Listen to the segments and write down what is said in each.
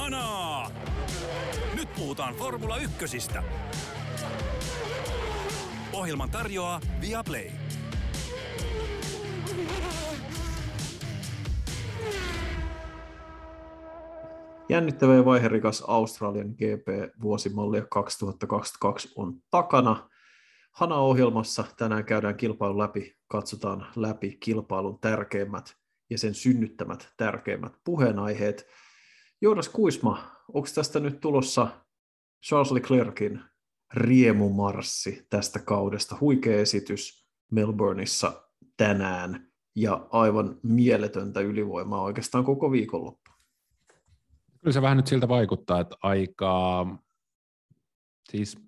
Kanaa! Nyt puhutaan Formula Ykkösistä. Ohjelman tarjoaa Viaplay. Jännittävä ja vaiherikas Australian GP-vuosimalli 2022 on takana. Hana-ohjelmassa tänään käydään kilpailun läpi, katsotaan läpi kilpailun tärkeimmät ja sen synnyttämät tärkeimmät puheenaiheet. Joonas Kuisma, onko tästä nyt tulossa Charles Leclerkin riemumarssi tästä kaudesta? Huikea esitys Melbourneissa tänään ja aivan mieletöntä ylivoimaa oikeastaan koko viikonloppu. Kyllä se vähän nyt siltä vaikuttaa, että aika, siis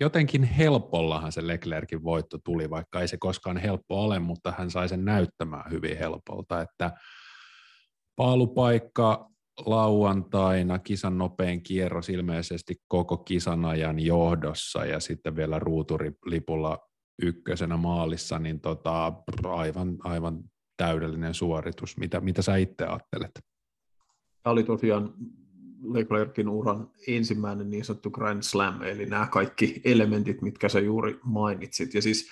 jotenkin helpollahan se Leclerkin voitto tuli, vaikka ei se koskaan helppo ole, mutta hän sai sen näyttämään hyvin helpolta, että paalupaikka lauantaina, kisan nopein kierros ilmeisesti koko kisan ajan johdossa ja sitten vielä ruuturipulla ykkösenä maalissa, niin tota, aivan, aivan täydellinen suoritus. Mitä, mitä sä itse ajattelet? Tämä oli tosiaan Leclerkin uran ensimmäinen niin sanottu Grand Slam, eli nämä kaikki elementit, mitkä sä juuri mainitsit. Ja siis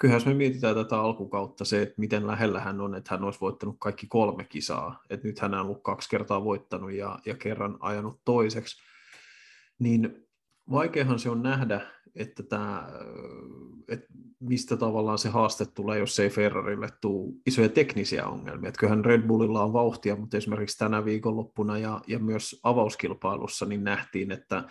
kyllähän jos me mietitään tätä alkukautta se, että miten lähellä hän on, että hän olisi voittanut kaikki kolme kisaa, että nyt hän on ollut kaksi kertaa voittanut ja, ja kerran ajanut toiseksi, niin vaikeahan se on nähdä, että, tämä, että mistä tavallaan se haaste tulee, jos ei Ferrarille tule isoja teknisiä ongelmia. Että kyllähän Red Bullilla on vauhtia, mutta esimerkiksi tänä viikonloppuna ja, ja myös avauskilpailussa niin nähtiin, että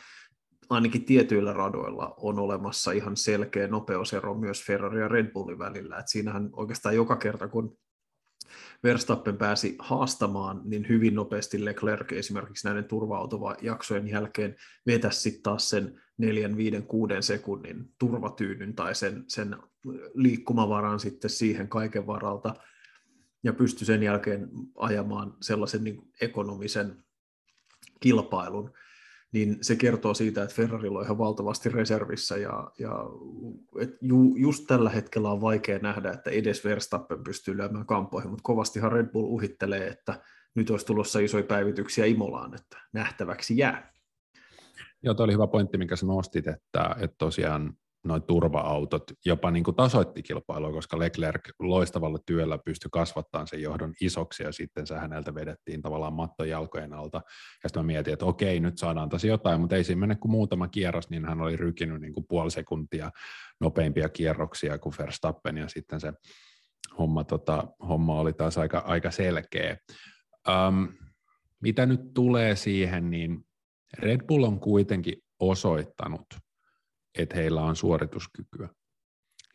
ainakin tietyillä radoilla on olemassa ihan selkeä nopeusero myös Ferrari ja Red Bullin välillä. Et siinähän oikeastaan joka kerta, kun Verstappen pääsi haastamaan, niin hyvin nopeasti Leclerc esimerkiksi näiden turva-autojaksojen jälkeen vetäisi sitten taas sen 4, 5, 6 sekunnin turvatyynyn tai sen, sen liikkumavaran sitten siihen kaiken varalta ja pystyi sen jälkeen ajamaan sellaisen niin ekonomisen kilpailun niin se kertoo siitä, että Ferrarilla on ihan valtavasti reservissä ja, ja et ju, just tällä hetkellä on vaikea nähdä, että edes Verstappen pystyy lyömään kampoihin, mutta kovastihan Red Bull uhittelee, että nyt olisi tulossa isoja päivityksiä Imolaan, että nähtäväksi jää. Joo, oli hyvä pointti, minkä sä nostit, että, että tosiaan noin turva-autot jopa niin kuin tasoitti kilpailua, koska Leclerc loistavalla työllä pystyi kasvattamaan sen johdon isoksi ja sitten se häneltä vedettiin tavallaan matto jalkojen alta. Ja sitten mä mietin, että okei, nyt saadaan tosi jotain, mutta ei siinä mene kuin muutama kierros, niin hän oli rykinyt niin kuin puoli sekuntia nopeimpia kierroksia kuin Verstappen ja sitten se homma, tota, homma oli taas aika, aika selkeä. Um, mitä nyt tulee siihen, niin Red Bull on kuitenkin osoittanut – että heillä on suorituskykyä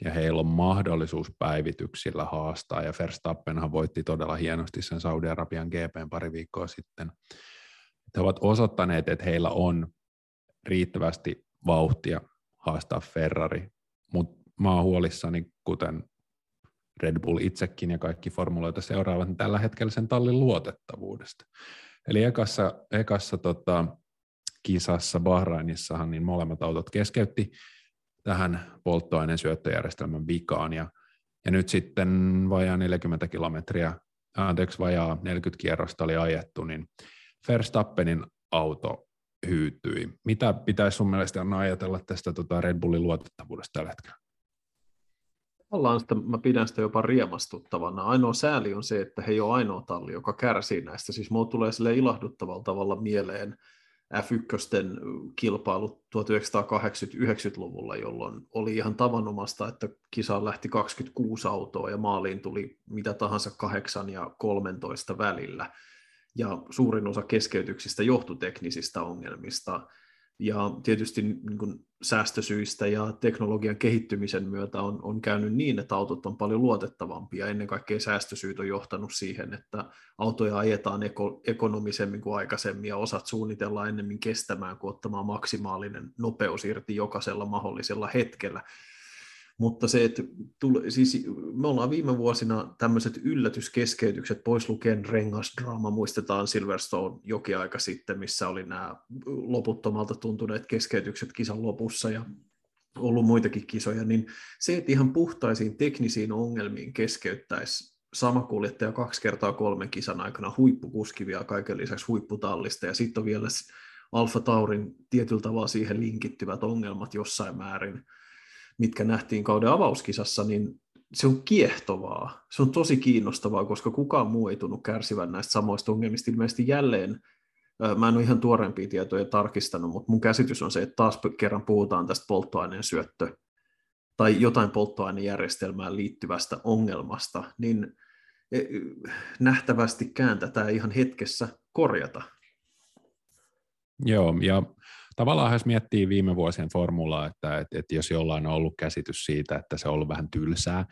ja heillä on mahdollisuus päivityksillä haastaa, ja Verstappenhan voitti todella hienosti sen Saudi-Arabian GPn pari viikkoa sitten. He ovat osoittaneet, että heillä on riittävästi vauhtia haastaa Ferrari, mutta mä oon huolissani, kuten Red Bull itsekin ja kaikki formuloita seuraavat, niin tällä hetkellä sen tallin luotettavuudesta. Eli ekassa, ekassa tota, kisassa Bahrainissahan niin molemmat autot keskeytti tähän polttoaineen syöttöjärjestelmän vikaan ja, ja nyt sitten vajaa 40 kilometriä, anteeksi vajaa 40 kierrosta oli ajettu, niin Verstappenin auto hyytyi. Mitä pitäisi sun mielestä Anna ajatella tästä tota Red Bullin luotettavuudesta tällä hetkellä? Ollaan sitä, mä pidän sitä jopa riemastuttavana. Ainoa sääli on se, että he ei ole ainoa talli, joka kärsii näistä. Siis mulla tulee sille ilahduttavalla tavalla mieleen F1 kilpailut 1980-90-luvulla, jolloin oli ihan tavanomasta, että kisaan lähti 26 autoa ja maaliin tuli mitä tahansa 8 ja 13 välillä. Ja suurin osa keskeytyksistä johtui teknisistä ongelmista ja tietysti niin kuin säästösyistä ja teknologian kehittymisen myötä on, on käynyt niin, että autot on paljon luotettavampia. Ennen kaikkea säästösyyt on johtanut siihen, että autoja ajetaan eko, ekonomisemmin kuin aikaisemmin ja osat suunnitellaan ennemmin kestämään kuin ottamaan maksimaalinen nopeus irti jokaisella mahdollisella hetkellä. Mutta se, että tule, siis me ollaan viime vuosina tämmöiset yllätyskeskeytykset, pois lukien rengasdraama, muistetaan Silverstone jokin aika sitten, missä oli nämä loputtomalta tuntuneet keskeytykset kisan lopussa ja ollut muitakin kisoja, niin se, että ihan puhtaisiin teknisiin ongelmiin keskeyttäisi sama kuljettaja kaksi kertaa kolmen kisan aikana huippukuski vielä kaiken lisäksi huipputallista, ja sitten on vielä Alfa Taurin tietyllä tavalla siihen linkittyvät ongelmat jossain määrin, mitkä nähtiin kauden avauskisassa, niin se on kiehtovaa. Se on tosi kiinnostavaa, koska kukaan muu ei tunnu kärsivän näistä samoista ongelmista. Ilmeisesti jälleen, mä en ole ihan tuorempia tietoja tarkistanut, mutta mun käsitys on se, että taas kerran puhutaan tästä polttoaineen syöttö tai jotain polttoainejärjestelmään liittyvästä ongelmasta, niin e, nähtävästi tätä ihan hetkessä korjata. Joo, ja tavallaan jos miettii viime vuosien formulaa, että, että, että jos jollain on ollut käsitys siitä, että se on ollut vähän tylsää,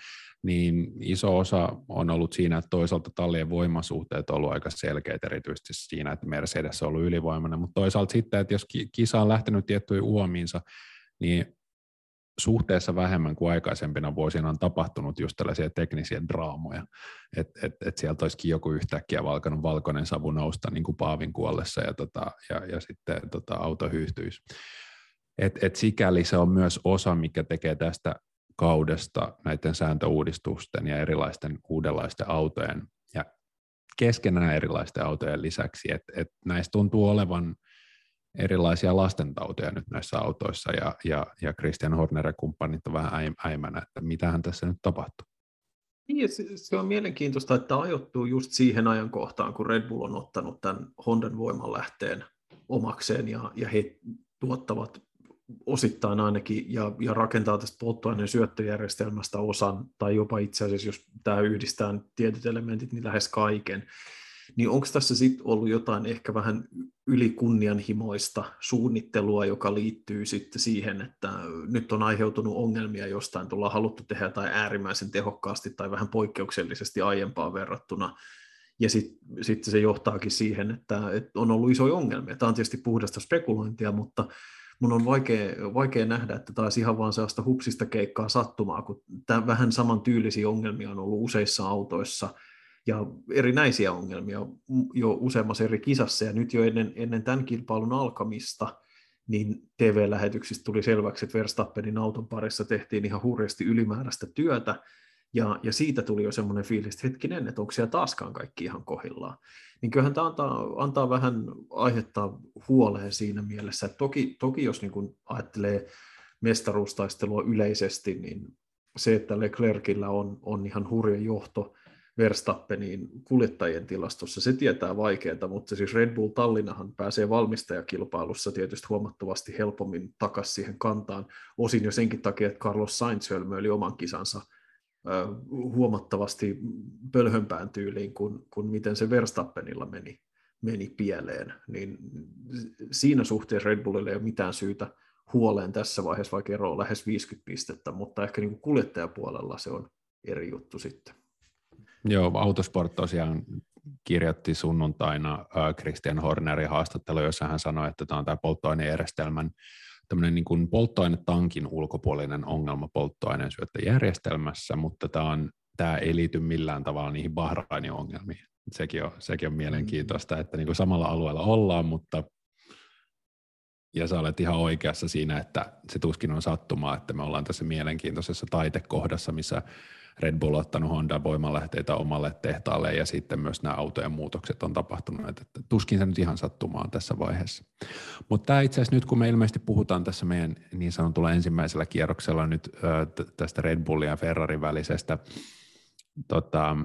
niin iso osa on ollut siinä, että toisaalta tallien voimasuhteet on ollut aika selkeät, erityisesti siinä, että Mercedes on ollut ylivoimainen, mutta toisaalta sitten, että jos kisa on lähtenyt tiettyihin uomiinsa, niin suhteessa vähemmän kuin aikaisempina vuosina on tapahtunut just tällaisia teknisiä draamoja, että et, et sieltä olisikin joku yhtäkkiä valkanut valkoinen savu nousta niin kuin Paavin kuollessa ja, tota, ja, ja sitten tota, auto hyytyisi. Et, et sikäli se on myös osa, mikä tekee tästä kaudesta näiden sääntöuudistusten ja erilaisten uudenlaisten autojen ja keskenään erilaisten autojen lisäksi, että et näistä tuntuu olevan – erilaisia lastentauteja nyt näissä autoissa, ja, ja, ja Christian Horner ja kumppanit on vähän äimänä, että mitähän tässä nyt tapahtuu. Niin, se, se on mielenkiintoista, että ajoittuu just siihen ajankohtaan, kun Red Bull on ottanut tämän Hondan voimanlähteen omakseen, ja, ja he tuottavat osittain ainakin, ja, ja rakentaa tästä polttoaineen syöttöjärjestelmästä osan, tai jopa itse asiassa, jos tämä yhdistää tietyt elementit, niin lähes kaiken niin onko tässä sitten ollut jotain ehkä vähän ylikunnianhimoista suunnittelua, joka liittyy sitten siihen, että nyt on aiheutunut ongelmia jostain, tullaan haluttu tehdä jotain äärimmäisen tehokkaasti tai vähän poikkeuksellisesti aiempaan verrattuna, ja sitten sit se johtaakin siihen, että, että on ollut isoja ongelmia. Tämä on tietysti puhdasta spekulointia, mutta mun on vaikea, vaikea nähdä, että taas ihan vaan sellaista hupsista keikkaa sattumaa, kun tämä vähän samantyylisiä ongelmia on ollut useissa autoissa – ja erinäisiä ongelmia jo useammassa eri kisassa, ja nyt jo ennen, ennen tämän kilpailun alkamista, niin TV-lähetyksistä tuli selväksi, että Verstappenin auton parissa tehtiin ihan hurjasti ylimääräistä työtä, ja, ja siitä tuli jo semmoinen fiilis, että hetkinen, että onko siellä taaskaan kaikki ihan kohillaan. Niin kyllähän tämä antaa, antaa vähän aihetta huoleen siinä mielessä, että toki, toki jos niin kun ajattelee mestaruustaistelua yleisesti, niin se, että Leclercillä on, on ihan hurja johto, Verstappeniin kuljettajien tilastossa. Se tietää vaikeaa, mutta siis Red Bull Tallinnahan pääsee valmistajakilpailussa tietysti huomattavasti helpommin takaisin siihen kantaan, osin jo senkin takia, että Carlos Sainz hölmöili oman kisansa huomattavasti pölhömpään tyyliin kuin, kuin miten se Verstappenilla meni, meni pieleen. Niin siinä suhteessa Red Bullille ei ole mitään syytä huoleen tässä vaiheessa, vaikka ero on lähes 50 pistettä, mutta ehkä niin kuin kuljettajapuolella se on eri juttu sitten. Joo, Autosport tosiaan kirjoitti sunnuntaina äh, Christian Hornerin haastattelu, jossa hän sanoi, että tämä on tämä polttoainejärjestelmän tämmöinen niin kuin polttoainetankin ulkopuolinen ongelma polttoaineen syöttöjärjestelmässä, mutta tämä, on, tämä ei liity millään tavalla niihin Bahrainin ongelmiin. Sekin on, sekin on mielenkiintoista, että niin kuin samalla alueella ollaan, mutta ja sä olet ihan oikeassa siinä, että se tuskin on sattumaa, että me ollaan tässä mielenkiintoisessa taitekohdassa, missä Red Bull ottanut Honda voimalähteitä omalle tehtaalle ja sitten myös nämä autojen muutokset on tapahtunut, että tuskin se nyt ihan sattumaan tässä vaiheessa. Mutta tämä itse asiassa nyt, kun me ilmeisesti puhutaan tässä meidän niin sanotulla ensimmäisellä kierroksella nyt tästä Red Bullin ja Ferrarin välisestä tota,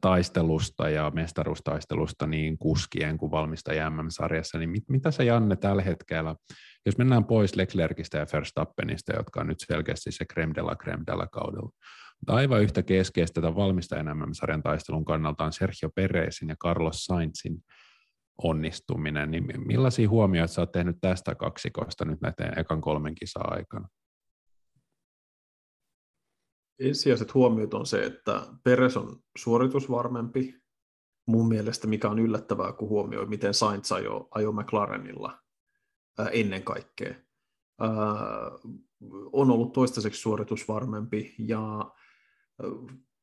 taistelusta ja mestaruustaistelusta niin kuskien kuin valmistajien MM-sarjassa, niin mit, mitä sä Janne tällä hetkellä, jos mennään pois Leclercistä ja Verstappenista, jotka on nyt selkeästi se creme de la creme la kaudella, mutta aivan yhtä keskeistä tämän valmistajan MM-sarjan taistelun kannalta on Sergio Perezin ja Carlos Sainzin onnistuminen, niin millaisia huomioita sä oot tehnyt tästä kaksikosta nyt näiden ekan kolmen kisaa aikana? ensisijaiset huomiot on se, että Peres on suoritusvarmempi, mun mielestä, mikä on yllättävää, kun huomioi, miten Sainz ajo, ajo McLarenilla ennen kaikkea. Ää, on ollut toistaiseksi suoritusvarmempi, ja ää,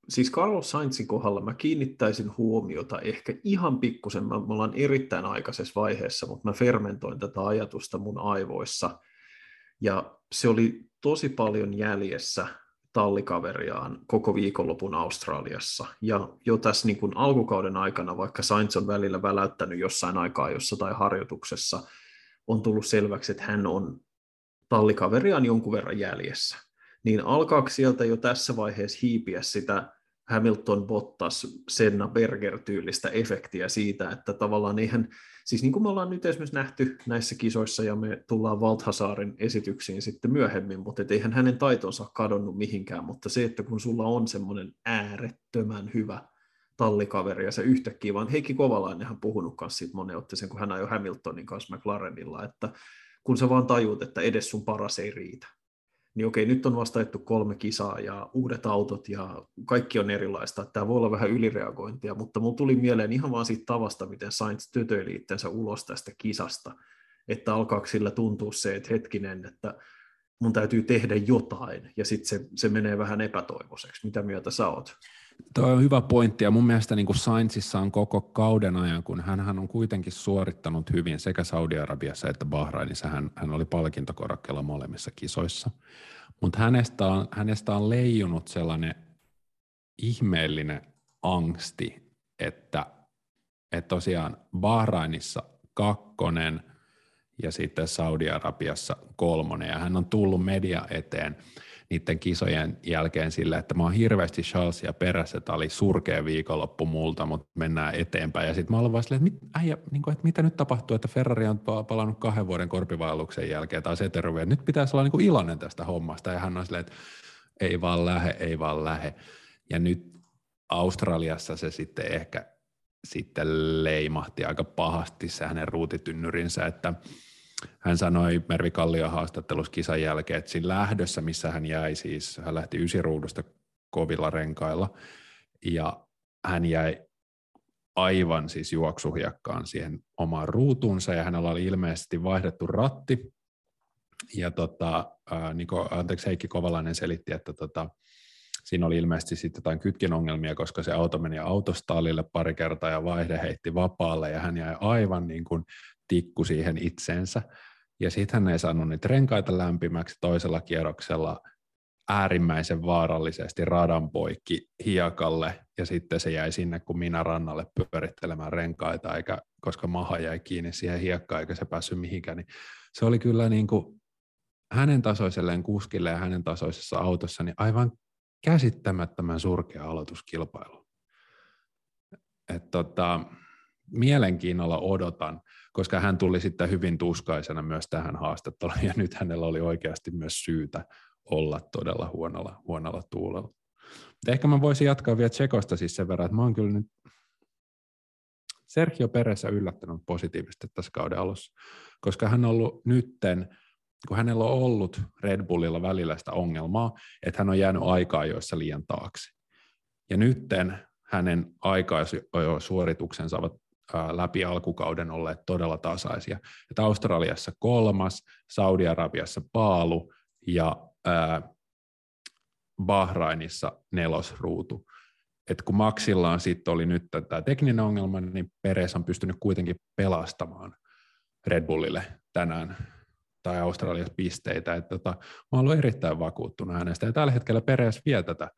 siis Carlos Sainzin kohdalla mä kiinnittäisin huomiota ehkä ihan pikkusen, me ollaan erittäin aikaisessa vaiheessa, mutta mä fermentoin tätä ajatusta mun aivoissa, ja se oli tosi paljon jäljessä tallikaveriaan koko viikonlopun Australiassa. Ja jo tässä niin kuin alkukauden aikana, vaikka Sainz on välillä väläyttänyt jossain aikaa jossa tai harjoituksessa, on tullut selväksi, että hän on tallikaveriaan jonkun verran jäljessä. Niin alkaako sieltä jo tässä vaiheessa hiipiä sitä Hamilton, Bottas, Senna, Berger-tyylistä efektiä siitä, että tavallaan eihän, siis niin kuin me ollaan nyt esimerkiksi nähty näissä kisoissa ja me tullaan Valthasaarin esityksiin sitten myöhemmin, mutta eihän hänen taitonsa kadonnut mihinkään, mutta se, että kun sulla on semmoinen äärettömän hyvä tallikaveri ja se yhtäkkiä, vaan Heikki Kovalainenhan puhunut kanssa siitä monen otteeseen, kun hän ajoi Hamiltonin kanssa McLarenilla, että kun sä vaan tajuut, että edes sun paras ei riitä, niin okei, nyt on vastaettu kolme kisaa ja uudet autot ja kaikki on erilaista. Tämä voi olla vähän ylireagointia, mutta mulla tuli mieleen ihan vaan siitä tavasta, miten Sainz tötöili itsensä ulos tästä kisasta, että alkaako sillä tuntua se, että hetkinen, että mun täytyy tehdä jotain, ja sitten se, se menee vähän epätoivoiseksi. Mitä mieltä sä oot? Tuo on hyvä pointti, ja mun mielestä niin Sainzissa on koko kauden ajan, kun hän on kuitenkin suorittanut hyvin sekä Saudi-Arabiassa että Bahrainissa, hän, hän oli palkintokorokkeella molemmissa kisoissa, mutta hänestä on, hänestä on leijunut sellainen ihmeellinen angsti, että, että tosiaan Bahrainissa kakkonen ja sitten Saudi-Arabiassa kolmonen, ja hän on tullut media eteen – niiden kisojen jälkeen sillä, että mä oon hirveästi Charlesia perässä, että oli surkea viikonloppu multa, mutta mennään eteenpäin. Ja sitten mä olen vaan silleen, että, mit, äijä, niin kuin, että mitä nyt tapahtuu, että Ferrari on palannut kahden vuoden korpivaelluksen jälkeen taas eteruvi, nyt pitäisi olla niin kuin iloinen tästä hommasta. Ja hän on silleen, että ei vaan lähe, ei vaan lähe. Ja nyt Australiassa se sitten ehkä sitten leimahti aika pahasti se hänen ruutitynnyrinsä, että hän sanoi Mervi Kallion haastattelussa kisan jälkeen, että siinä lähdössä, missä hän jäi, siis hän lähti ysiruudusta kovilla renkailla, ja hän jäi aivan siis juoksuhiekkaan siihen omaan ruutuunsa, ja hänellä oli ilmeisesti vaihdettu ratti, ja tota, ää, Niko, anteeksi, Heikki Kovalainen selitti, että tota, siinä oli ilmeisesti sitten jotain kytkin ongelmia, koska se auto meni autostallille pari kertaa ja vaihde heitti vapaalle ja hän jäi aivan niin kuin tikku siihen itsensä. Ja sitten hän ei saanut niitä renkaita lämpimäksi toisella kierroksella äärimmäisen vaarallisesti radan poikki hiekalle, ja sitten se jäi sinne, kun minä rannalle pyörittelemään renkaita, eikä, koska maha jäi kiinni siihen hiekkaan, eikä se päässyt mihinkään, niin se oli kyllä niin kuin hänen tasoiselleen kuskille ja hänen tasoisessa autossa niin aivan käsittämättömän surkea aloituskilpailu. Et tota, mielenkiinnolla odotan, koska hän tuli sitten hyvin tuskaisena myös tähän haastatteluun, ja nyt hänellä oli oikeasti myös syytä olla todella huonolla, huonolla tuulella. Ehkä mä voisin jatkaa vielä Tsekosta siis sen verran, että mä oon kyllä nyt Sergio Peressä yllättänyt positiivisesti tässä kauden alussa, koska hän on ollut nytten, kun hänellä on ollut Red Bullilla välillä sitä ongelmaa, että hän on jäänyt aikaa joissa liian taakse. Ja nytten hänen suorituksensa ovat läpi alkukauden olleet todella tasaisia. Että Australiassa kolmas, Saudi-Arabiassa paalu ja ää, Bahrainissa nelosruutu. Et kun Maxilla on sitten oli nyt tämä tekninen ongelma, niin Peres on pystynyt kuitenkin pelastamaan Red Bullille tänään tai Australiassa pisteitä. Et tota, mä ollut erittäin vakuuttunut hänestä. Ja tällä hetkellä Peres vie tätä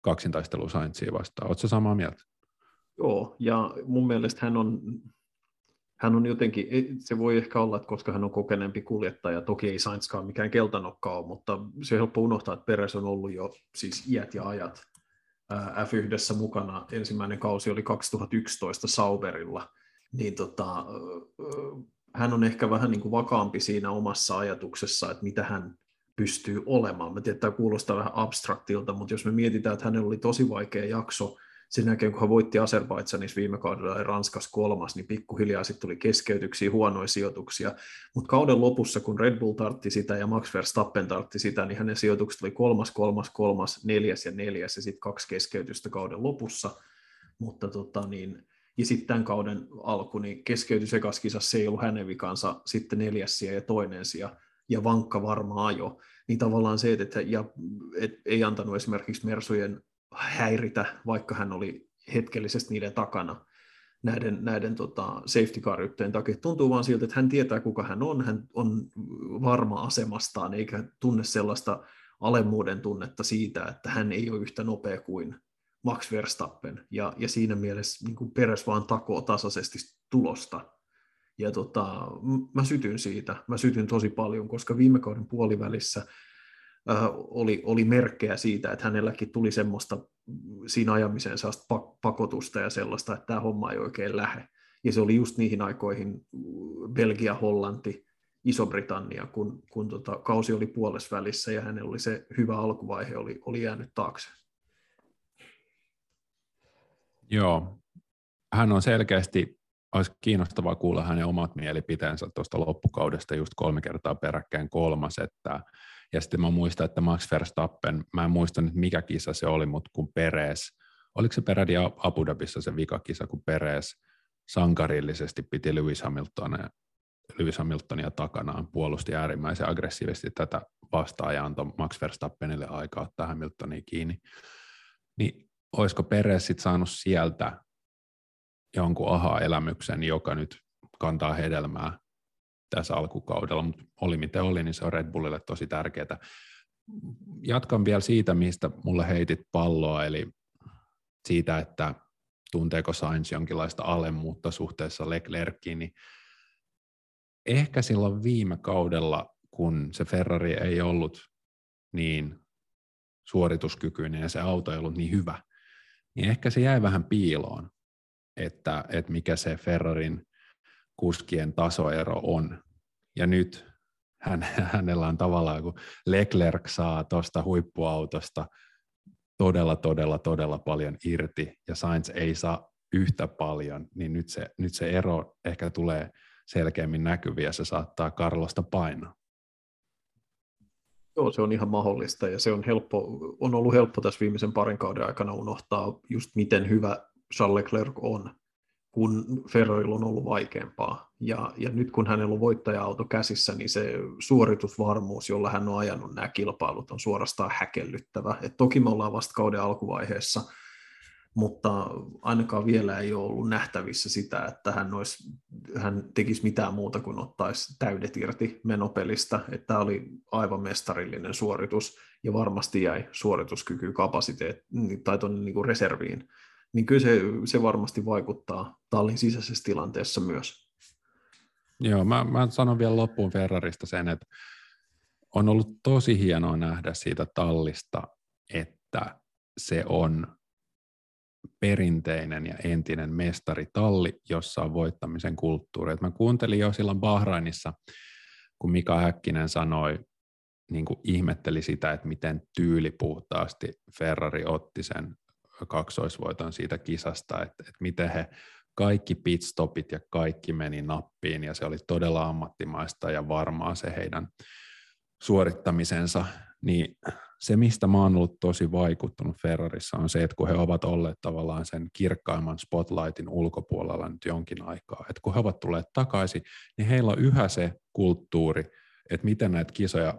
kaksintaistelua Saintsia vastaan. Oletko samaa mieltä? Joo, ja mun mielestä hän on, hän on jotenkin, se voi ehkä olla, että koska hän on kokeneempi kuljettaja, toki ei Sainzkaan mikään keltanokka ole, mutta se on helppo unohtaa, että Peres on ollut jo siis iät ja ajat F1 mukana. Ensimmäinen kausi oli 2011 Sauberilla, niin tota, hän on ehkä vähän niin kuin vakaampi siinä omassa ajatuksessa, että mitä hän pystyy olemaan. Mä tiedän, että tämä kuulostaa vähän abstraktilta, mutta jos me mietitään, että hänellä oli tosi vaikea jakso sen jälkeen, kun hän voitti Azerbaidsanissa viime kaudella ja Ranskas kolmas, niin pikkuhiljaa sitten tuli keskeytyksiä, huonoja sijoituksia. Mutta kauden lopussa, kun Red Bull tartti sitä ja Max Verstappen tartti sitä, niin hänen sijoitukset oli kolmas, kolmas, kolmas, neljäs ja neljäs ja sitten kaksi keskeytystä kauden lopussa. Mutta tota, niin, ja sitten tämän kauden alku, niin keskeytys ekaskisassa ei ollut hänen vikansa, sitten neljäs sija ja toinen sija, ja vankka varma ajo. Niin tavallaan se, että ja, et, ei antanut esimerkiksi Mersujen häiritä, vaikka hän oli hetkellisesti niiden takana näiden, näiden tota, safety car takia. Tuntuu vaan siltä, että hän tietää, kuka hän on, hän on varma asemastaan, eikä tunne sellaista alemmuuden tunnetta siitä, että hän ei ole yhtä nopea kuin Max Verstappen, ja, ja siinä mielessä niin kuin Peres vaan takoo tasaisesti tulosta. Ja tota, mä sytyn siitä, mä sytyn tosi paljon, koska viime kauden puolivälissä oli, oli merkkejä siitä, että hänelläkin tuli semmoista siinä ajamiseen pakotusta ja sellaista, että tämä homma ei oikein lähde. Ja se oli just niihin aikoihin Belgia, Hollanti, Iso-Britannia, kun, kun tota, kausi oli puolessa välissä ja hänellä oli se hyvä alkuvaihe, oli, oli jäänyt taakse. Joo, hän on selkeästi, olisi kiinnostavaa kuulla hänen omat mielipiteensä tuosta loppukaudesta just kolme kertaa peräkkäin kolmas, että ja sitten mä muistan, että Max Verstappen, mä en muista nyt mikä kisa se oli, mutta kun Perez, oliko se perädi Abu Dhabissa se vikakisa, kun Perez sankarillisesti piti Lewis Hamiltonia, Lewis Hamiltonia takanaan, puolusti äärimmäisen aggressiivisesti tätä vastaan ja antoi Max Verstappenille aikaa ottaa Hamiltonia kiinni. Niin olisiko Perez sitten saanut sieltä jonkun aha-elämyksen, joka nyt kantaa hedelmää tässä alkukaudella, mutta oli miten oli, niin se on Red Bullille tosi tärkeää. Jatkan vielä siitä, mistä mulle heitit palloa, eli siitä, että tunteeko Sainz jonkinlaista alemmuutta suhteessa Leclerciin, niin ehkä silloin viime kaudella, kun se Ferrari ei ollut niin suorituskykyinen ja se auto ei ollut niin hyvä, niin ehkä se jäi vähän piiloon, että, että mikä se Ferrarin kuskien tasoero on. Ja nyt hän, hänellä on tavallaan, kun Leclerc saa tuosta huippuautosta todella, todella, todella paljon irti, ja Sainz ei saa yhtä paljon, niin nyt se, nyt se ero ehkä tulee selkeämmin näkyviä, ja se saattaa Karlosta painaa. Joo, se on ihan mahdollista ja se on, helppo, on ollut helppo tässä viimeisen parin kauden aikana unohtaa just miten hyvä Charles Leclerc on, kun Ferrarilla on ollut vaikeampaa. Ja, ja nyt kun hänellä on voittaja-auto käsissä, niin se suoritusvarmuus, jolla hän on ajanut nämä kilpailut, on suorastaan häkellyttävä. Et toki me ollaan vasta kauden alkuvaiheessa, mutta ainakaan vielä ei ole ollut nähtävissä sitä, että hän, olisi, hän tekisi mitään muuta kuin ottaisi täydet irti menopelistä. Että tämä oli aivan mestarillinen suoritus ja varmasti jäi suorituskyky, kapasiteetti tai tuonne niin reserviin. Niin kyllä se, se varmasti vaikuttaa tallin sisäisessä tilanteessa myös. Joo, mä, mä sanon vielä loppuun Ferrarista sen, että on ollut tosi hienoa nähdä siitä tallista, että se on perinteinen ja entinen mestaritalli, jossa on voittamisen kulttuuri. Et mä kuuntelin jo silloin Bahrainissa, kun Mika Häkkinen sanoi, niin kuin ihmetteli sitä, että miten tyylipuhtaasti Ferrari otti sen kaksoisvoiton siitä kisasta, että, että miten he kaikki pitstopit ja kaikki meni nappiin ja se oli todella ammattimaista ja varmaa se heidän suorittamisensa, niin se, mistä mä oon ollut tosi vaikuttunut Ferrarissa, on se, että kun he ovat olleet tavallaan sen kirkkaimman spotlightin ulkopuolella nyt jonkin aikaa, että kun he ovat tulleet takaisin, niin heillä on yhä se kulttuuri, että miten näitä kisoja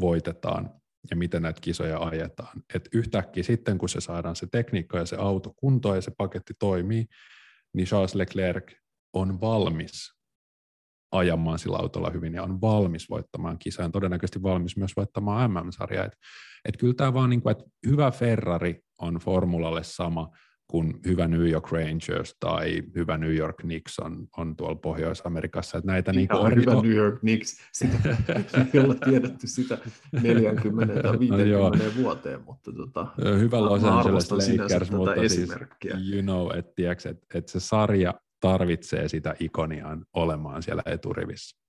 voitetaan ja miten näitä kisoja ajetaan. Että yhtäkkiä sitten, kun se saadaan se tekniikka ja se auto kuntoon ja se paketti toimii, niin Charles Leclerc on valmis ajamaan sillä autolla hyvin ja on valmis voittamaan kisaan, todennäköisesti valmis myös voittamaan MM-sarjaa. Et, et kyllä tämä vaan, niin kuin, että hyvä Ferrari on formulalle sama kuin hyvä New York Rangers tai hyvä New York Knicks on, on tuolla Pohjois-Amerikassa. Että näitä niin kuin hyvä New York Knicks, sitä ei olla tiedetty sitä 40 tai 50 no, vuoteen, mutta tota, hyvä Los Angeles Lakers, mutta siis, you know, että et, et se sarja tarvitsee sitä ikoniaan olemaan siellä eturivissä.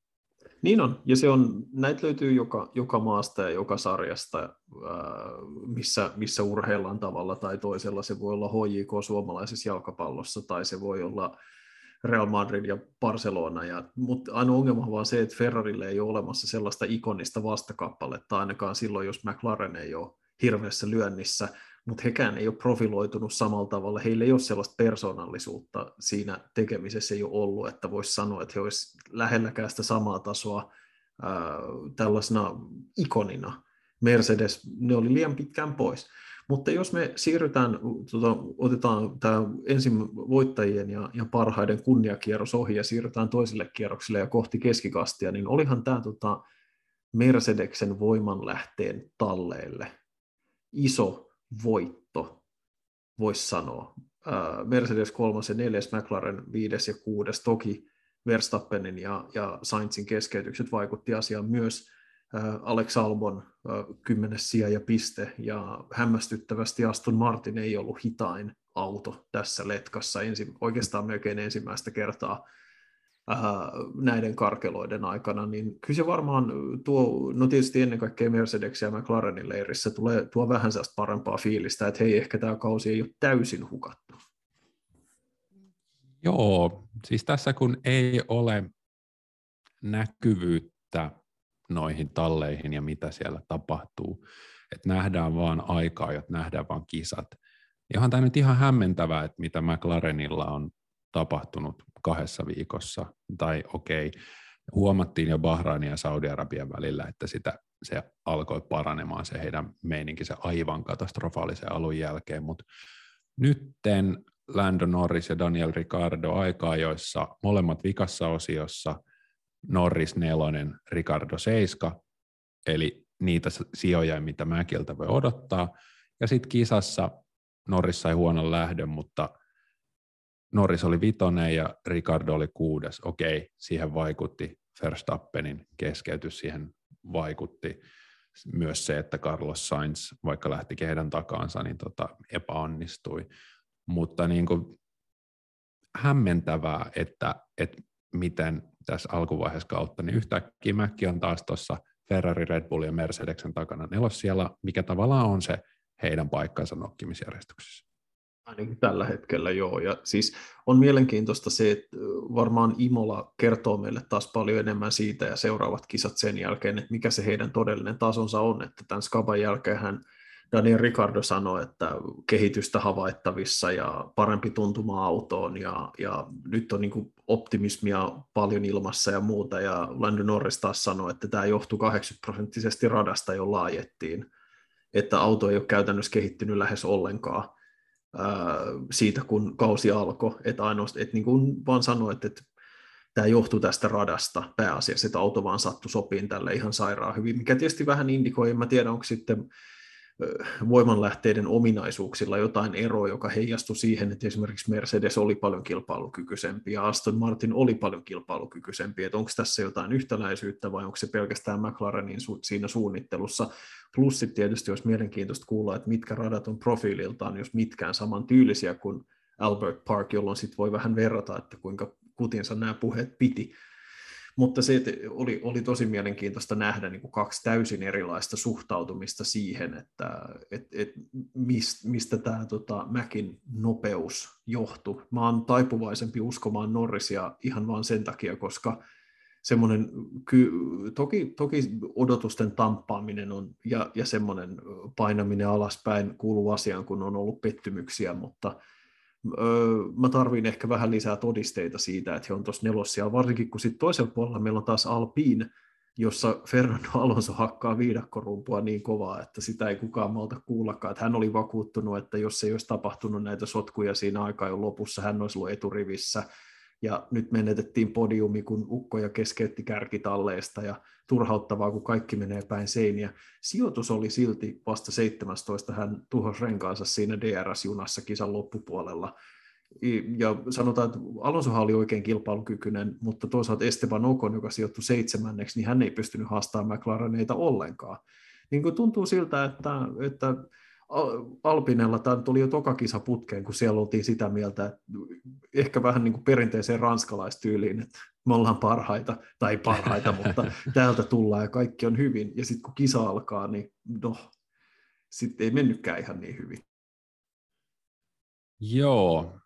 Niin on, ja se on, näitä löytyy joka, joka maasta ja joka sarjasta, missä, missä urheillaan tavalla tai toisella. Se voi olla HJK suomalaisessa jalkapallossa tai se voi olla Real Madrid ja Barcelona. Ja, mutta ainoa ongelma on vaan se, että Ferrarille ei ole olemassa sellaista ikonista vastakappaletta, ainakaan silloin, jos McLaren ei ole hirveässä lyönnissä mutta hekään ei ole profiloitunut samalla tavalla. Heillä ei ole sellaista persoonallisuutta siinä tekemisessä ei ole ollut, että voisi sanoa, että he olisivat lähelläkään sitä samaa tasoa ää, tällaisena ikonina. Mercedes, ne oli liian pitkään pois. Mutta jos me siirrytään, tota, otetaan tämä ensin voittajien ja, ja parhaiden kunniakierros ohi ja siirrytään toiselle kierrokselle ja kohti keskikastia, niin olihan tämä tota, Mercedeksen voimanlähteen talleille iso voitto, voisi sanoa. Mercedes 3 ja 4, McLaren 5 ja 6. Toki Verstappenin ja, ja Sainzin keskeytykset vaikutti asiaan myös. Alex Albon kymmenes sija ja piste, ja hämmästyttävästi Aston Martin ei ollut hitain auto tässä letkassa ensi, oikeastaan melkein ensimmäistä kertaa näiden karkeloiden aikana, niin kyllä se varmaan tuo, no tietysti ennen kaikkea Mercedes ja McLarenin leirissä tulee tuo vähän sellaista parempaa fiilistä, että hei, ehkä tämä kausi ei ole täysin hukattu. Joo, siis tässä kun ei ole näkyvyyttä noihin talleihin ja mitä siellä tapahtuu, että nähdään vaan aikaa, että nähdään vaan kisat, onhan tämä nyt ihan hämmentävää, että mitä McLarenilla on tapahtunut kahdessa viikossa, tai okei, okay, huomattiin jo Bahrainin ja Saudi-Arabian välillä, että sitä, se alkoi paranemaan se heidän meininki se aivan katastrofaalisen alun jälkeen, mutta nytten Lando Norris ja Daniel Ricardo aikaa, joissa molemmat vikassa osiossa, Norris nelonen, Ricardo seiska, eli niitä sijoja, mitä Mäkiltä voi odottaa. Ja sitten kisassa Norris sai huonon lähdön, mutta Norris oli vitonen ja Ricardo oli kuudes. Okei, siihen vaikutti Verstappenin keskeytys, siihen vaikutti myös se, että Carlos Sainz, vaikka lähti heidän takaansa, niin tota, epäonnistui mutta niin kuin hämmentävää, että, että miten tässä alkuvaiheessa kautta, niin yhtäkkiä Mäkki on taas tuossa Ferrari, Red Bull ja Mercedeksen takana nelos siellä, mikä tavallaan on se heidän paikkansa nokkimisjärjestyksessä. Ainakin tällä hetkellä joo. Ja siis on mielenkiintoista se, että varmaan Imola kertoo meille taas paljon enemmän siitä ja seuraavat kisat sen jälkeen, että mikä se heidän todellinen tasonsa on, että tämän Skaban jälkeen hän Daniel Ricardo sanoi, että kehitystä havaittavissa ja parempi tuntuma autoon ja, ja nyt on niin optimismia paljon ilmassa ja muuta. Ja Lando Norris taas sanoi, että tämä johtuu 80 prosenttisesti radasta, jo laajettiin, että auto ei ole käytännössä kehittynyt lähes ollenkaan siitä, kun kausi alkoi, että ainoastaan, että niin kuin vaan sanoi, että, että tämä johtuu tästä radasta pääasiassa, että auto vaan sattui sopiin tälle ihan sairaan hyvin, mikä tietysti vähän indikoi, en mä tiedä, onko sitten voimanlähteiden ominaisuuksilla jotain eroa, joka heijastui siihen, että esimerkiksi Mercedes oli paljon kilpailukykyisempi ja Aston Martin oli paljon kilpailukykyisempi, että onko tässä jotain yhtäläisyyttä vai onko se pelkästään McLarenin su- siinä suunnittelussa. Plus sitten tietysti olisi mielenkiintoista kuulla, että mitkä radat on profiililtaan, jos mitkään samantyylisiä kuin Albert Park, jolloin sitten voi vähän verrata, että kuinka kutinsa nämä puheet piti. Mutta se oli, oli tosi mielenkiintoista nähdä niin kuin kaksi täysin erilaista suhtautumista siihen, että et, et mist, mistä tämä tota, Mäkin nopeus johtui. Mä oon taipuvaisempi uskomaan Norrisia ihan vain sen takia, koska semmoinen, ky, toki, toki odotusten tamppaaminen on, ja, ja semmoinen painaminen alaspäin kuuluu asiaan, kun on ollut pettymyksiä, mutta – mä tarvin ehkä vähän lisää todisteita siitä, että he on tuossa nelossia, varsinkin kun sitten toisella puolella meillä on taas Alpine, jossa Fernando Alonso hakkaa viidakkorumpua niin kovaa, että sitä ei kukaan malta kuullakaan. Että hän oli vakuuttunut, että jos ei olisi tapahtunut näitä sotkuja siinä aikaa jo lopussa, hän olisi ollut eturivissä ja nyt menetettiin podiumi, kun ukkoja keskeytti kärkitalleesta ja turhauttavaa, kun kaikki menee päin seiniä. Sijoitus oli silti vasta 17, hän tuhosi renkaansa siinä DRS-junassa kisan loppupuolella. Ja sanotaan, että Alonsohan oli oikein kilpailukykyinen, mutta toisaalta Esteban Ocon, joka sijoittui seitsemänneksi, niin hän ei pystynyt haastamaan McLareneita ollenkaan. Niin kuin tuntuu siltä, että, että Alpinella tämä tuli jo toka kisa putkeen, kun siellä oltiin sitä mieltä, että ehkä vähän niin kuin perinteiseen ranskalaistyyliin, että me ollaan parhaita, tai parhaita, mutta täältä tullaan ja kaikki on hyvin. Ja sitten kun kisa alkaa, niin no, sitten ei mennytkään ihan niin hyvin. Joo,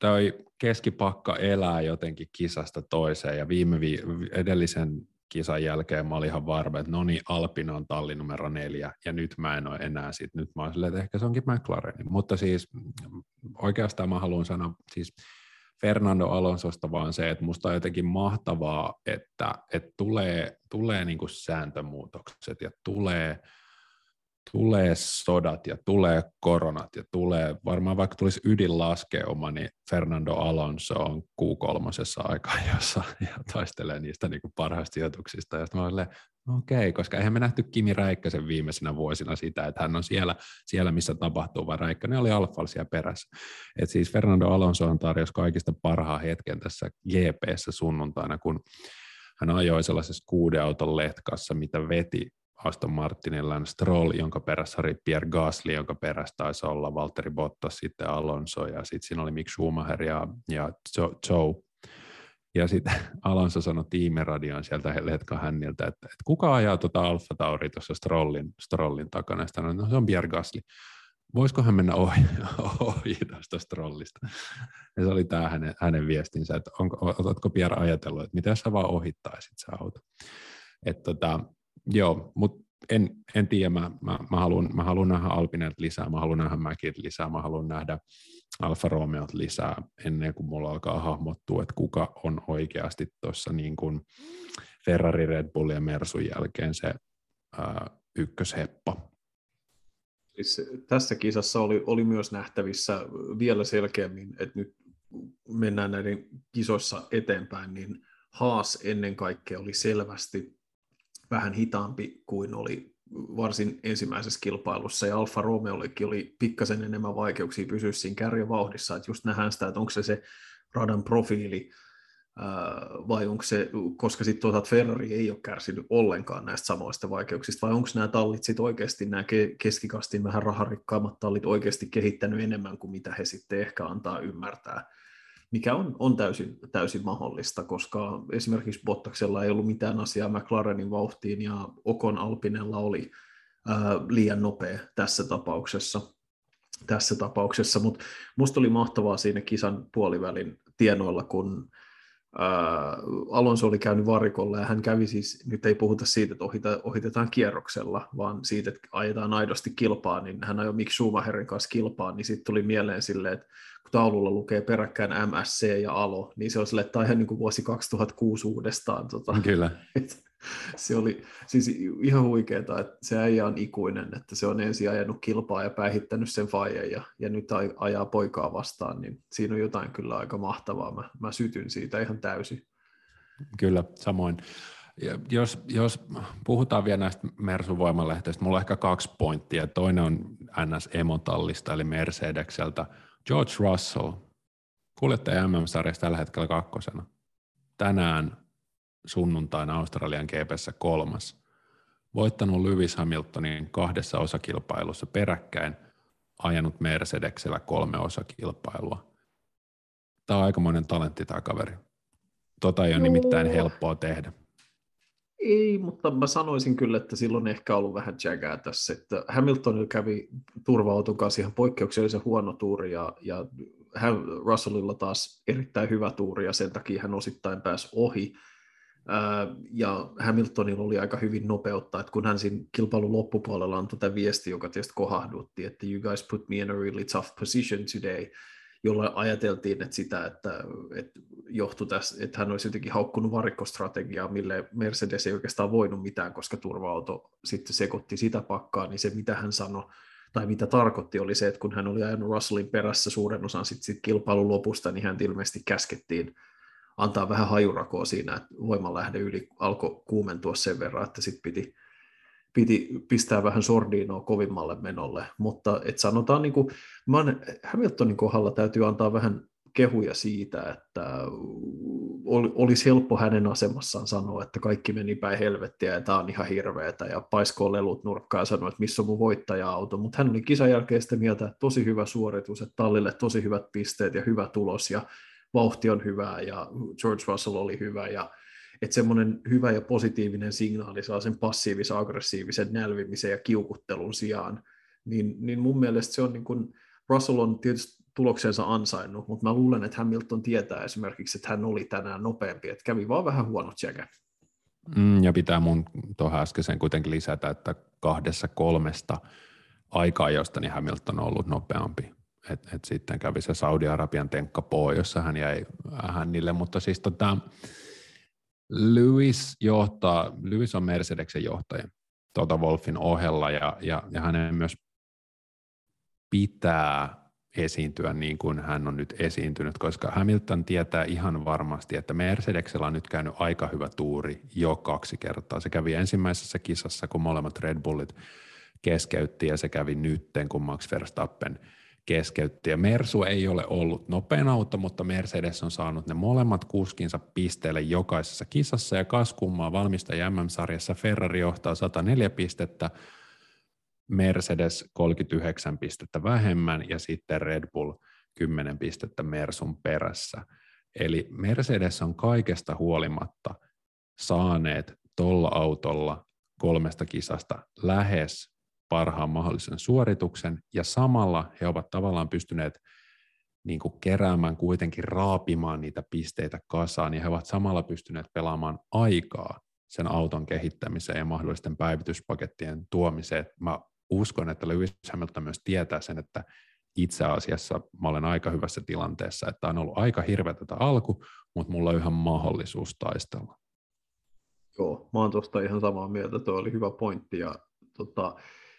toi keskipakka elää jotenkin kisasta toiseen, ja viime vi- edellisen kisan jälkeen mä olin ihan varma, että no niin, Alpin on talli numero neljä, ja nyt mä en ole enää sit, nyt mä oon silleen, että ehkä se onkin McLaren. Mutta siis oikeastaan mä haluan sanoa siis Fernando Alonsosta vaan se, että musta on jotenkin mahtavaa, että, että tulee, tulee niin kuin sääntömuutokset ja tulee tulee sodat ja tulee koronat ja tulee, varmaan vaikka tulisi ydinlaskeuma, niin Fernando Alonso on Q3 aikaa jossa ja taistelee niistä niin parhaista sijoituksista. Ja sitten okei, okay, koska eihän me nähty Kimi Räikkösen viimeisenä vuosina sitä, että hän on siellä, siellä missä tapahtuu, vaan Räikkönen oli Alfalla siellä perässä. Et siis Fernando Alonso on tarjosi kaikista parhaan hetken tässä GPssä sunnuntaina, kun hän ajoi sellaisessa kuuden auton letkassa, mitä veti Aston Martinin Lance Stroll, jonka perässä oli Pierre Gasly, jonka perässä taisi olla Valtteri Bottas, sitten Alonso ja sitten siinä oli Mick Schumacher ja, ja Joe. Ja sitten Alonso sanoi tiimiradioon sieltä Letka hänniltä, että, että kuka ajaa tuota Alfa Tauri tuossa Strollin, Strollin takana. Ja sanoi, no se on Pierre Gasly. Voisiko hän mennä ohi, ohi tuosta Strollista? Ja se oli tämä hänen, hänen viestinsä, että onko, oletko Pierre ajatellut, että mitä sä vaan ohittaisit se auto. Että tota, Joo, mutta en, en tiedä, mä, mä, mä, haluan, mä haluan nähdä Alpinet lisää, mä haluan nähdä Mäkit lisää, mä haluan nähdä Alfa Romeot lisää ennen kuin mulla alkaa hahmottua, että kuka on oikeasti tuossa niin kuin Ferrari, Red Bull ja Mersun jälkeen se ää, ykkösheppa. Siis tässä kisassa oli, oli myös nähtävissä vielä selkeämmin, että nyt mennään näiden kisoissa eteenpäin, niin Haas ennen kaikkea oli selvästi vähän hitaampi kuin oli varsin ensimmäisessä kilpailussa, ja Alfa Romeollekin oli pikkasen enemmän vaikeuksia pysyä siinä kärjevauhdissa, että just nähdään sitä, että onko se se radan profiili, vai onko se, koska sitten tuota Ferrari ei ole kärsinyt ollenkaan näistä samoista vaikeuksista, vai onko nämä tallit sitten oikeasti, nämä keskikastin vähän raharikkaammat tallit oikeasti kehittänyt enemmän kuin mitä he sitten ehkä antaa ymmärtää mikä on, on täysin, täysin mahdollista, koska esimerkiksi Bottaksella ei ollut mitään asiaa McLarenin vauhtiin ja Okon Alpinella oli ää, liian nopea tässä tapauksessa. Tässä tapauksessa, mutta musta oli mahtavaa siinä kisan puolivälin tienoilla, kun Alonso oli käynyt varikolla ja hän kävi siis, nyt ei puhuta siitä, että ohita, ohitetaan kierroksella, vaan siitä, että ajetaan aidosti kilpaa, niin hän ajoi Mick Schumacherin kanssa kilpaa, niin sitten tuli mieleen silleen, että kun taululla lukee peräkkäin MSC ja Alo, niin se on silleen, että tämä ihan niin kuin vuosi 2006 uudestaan. Tota, Kyllä. Et, se oli siis ihan huikeeta, että se äijä on ikuinen, että se on ensin ajanut kilpaa ja päihittänyt sen faijan ja, ja nyt ajaa poikaa vastaan, niin siinä on jotain kyllä aika mahtavaa. Mä, mä sytyn siitä ihan täysin. Kyllä, samoin. Ja jos, jos puhutaan vielä näistä Mersun voimalehteistä, mulla on ehkä kaksi pointtia. Toinen on NS Emotallista, eli Mercedekseltä. George Russell, kuljettaja MM-sarjassa tällä hetkellä kakkosena. Tänään sunnuntaina Australian GPssä kolmas. Voittanut Lewis Hamiltonin kahdessa osakilpailussa peräkkäin, ajanut Mercedeksellä kolme osakilpailua. Tämä on aikamoinen talentti tämä kaveri. Tota ei ole nimittäin helppoa tehdä. Ei, mutta mä sanoisin kyllä, että silloin ehkä ollut vähän jägää tässä. Että Hamilton kävi turva kanssa ihan poikkeuksellisen huono tuuri ja, ja Russellilla taas erittäin hyvä tuuri ja sen takia hän osittain pääsi ohi ja Hamiltonilla oli aika hyvin nopeutta, että kun hän siinä kilpailun loppupuolella antoi tätä viesti, joka tietysti kohahdutti, että you guys put me in a really tough position today, jolla ajateltiin, että sitä, että, että tässä, että hän olisi jotenkin haukkunut varikkostrategiaa, mille Mercedes ei oikeastaan voinut mitään, koska turva-auto sitten sekoitti sitä pakkaa, niin se mitä hän sanoi, tai mitä tarkoitti, oli se, että kun hän oli ajanut Russellin perässä suuren osan sit, sit kilpailun lopusta, niin hän ilmeisesti käskettiin antaa vähän hajurakoa siinä, että voimanlähde yli alkoi kuumentua sen verran, että sitten piti, piti pistää vähän sordiinoa kovimmalle menolle, mutta et sanotaan, niin kuin, Hamiltonin kohdalla täytyy antaa vähän kehuja siitä, että olisi helppo hänen asemassaan sanoa, että kaikki meni päin helvettiä ja tämä on ihan hirveetä ja paiskoo lelut nurkkaan ja sanoi, että missä on mun voittaja-auto, mutta hän oli kisan jälkeen sitä mieltä, että tosi hyvä suoritus, että tallille tosi hyvät pisteet ja hyvä tulos ja vauhti on hyvää ja George Russell oli hyvä ja että semmoinen hyvä ja positiivinen signaali saa sen passiivisen, aggressiivisen nälvimisen ja kiukuttelun sijaan, niin, niin mun mielestä se on niin kuin, Russell on tietysti tuloksensa ansainnut, mutta mä luulen, että Hamilton tietää esimerkiksi, että hän oli tänään nopeampi, että kävi vaan vähän huono tsekä. Mm, ja pitää mun tuohon äskeiseen kuitenkin lisätä, että kahdessa kolmesta aikaa, josta niin Hamilton on ollut nopeampi et, et sitten kävi se Saudi-Arabian tenkka poo, jossa hän jäi hänille, mutta siis tota, Lewis johtaa, Lewis on Mercedeksen johtaja. tuota Wolfin ohella ja, ja, ja hänen myös pitää esiintyä niin kuin hän on nyt esiintynyt, koska Hamilton tietää ihan varmasti, että Mercedeksellä on nyt käynyt aika hyvä tuuri jo kaksi kertaa. Se kävi ensimmäisessä kisassa, kun molemmat Red Bullit keskeytti, ja se kävi nytten, kun Max Verstappen keskeytti. Ja Mersu ei ole ollut nopein auto, mutta Mercedes on saanut ne molemmat kuskinsa pisteelle jokaisessa kisassa, ja kaskummaa valmistaja MM-sarjassa Ferrari johtaa 104 pistettä, Mercedes 39 pistettä vähemmän ja sitten Red Bull 10 pistettä Mersun perässä. Eli Mercedes on kaikesta huolimatta saaneet tuolla autolla kolmesta kisasta lähes parhaan mahdollisen suorituksen, ja samalla he ovat tavallaan pystyneet niin kuin keräämään kuitenkin raapimaan niitä pisteitä kasaan, ja he ovat samalla pystyneet pelaamaan aikaa sen auton kehittämiseen ja mahdollisten päivityspakettien tuomiseen. Mä uskon, että Lewis Hamilton myös tietää sen, että itse asiassa mä olen aika hyvässä tilanteessa, että on ollut aika hirveä tätä alku, mutta mulla on ihan mahdollisuus taistella. Joo, mä oon tuosta ihan samaa mieltä, tuo oli hyvä pointti ja tota,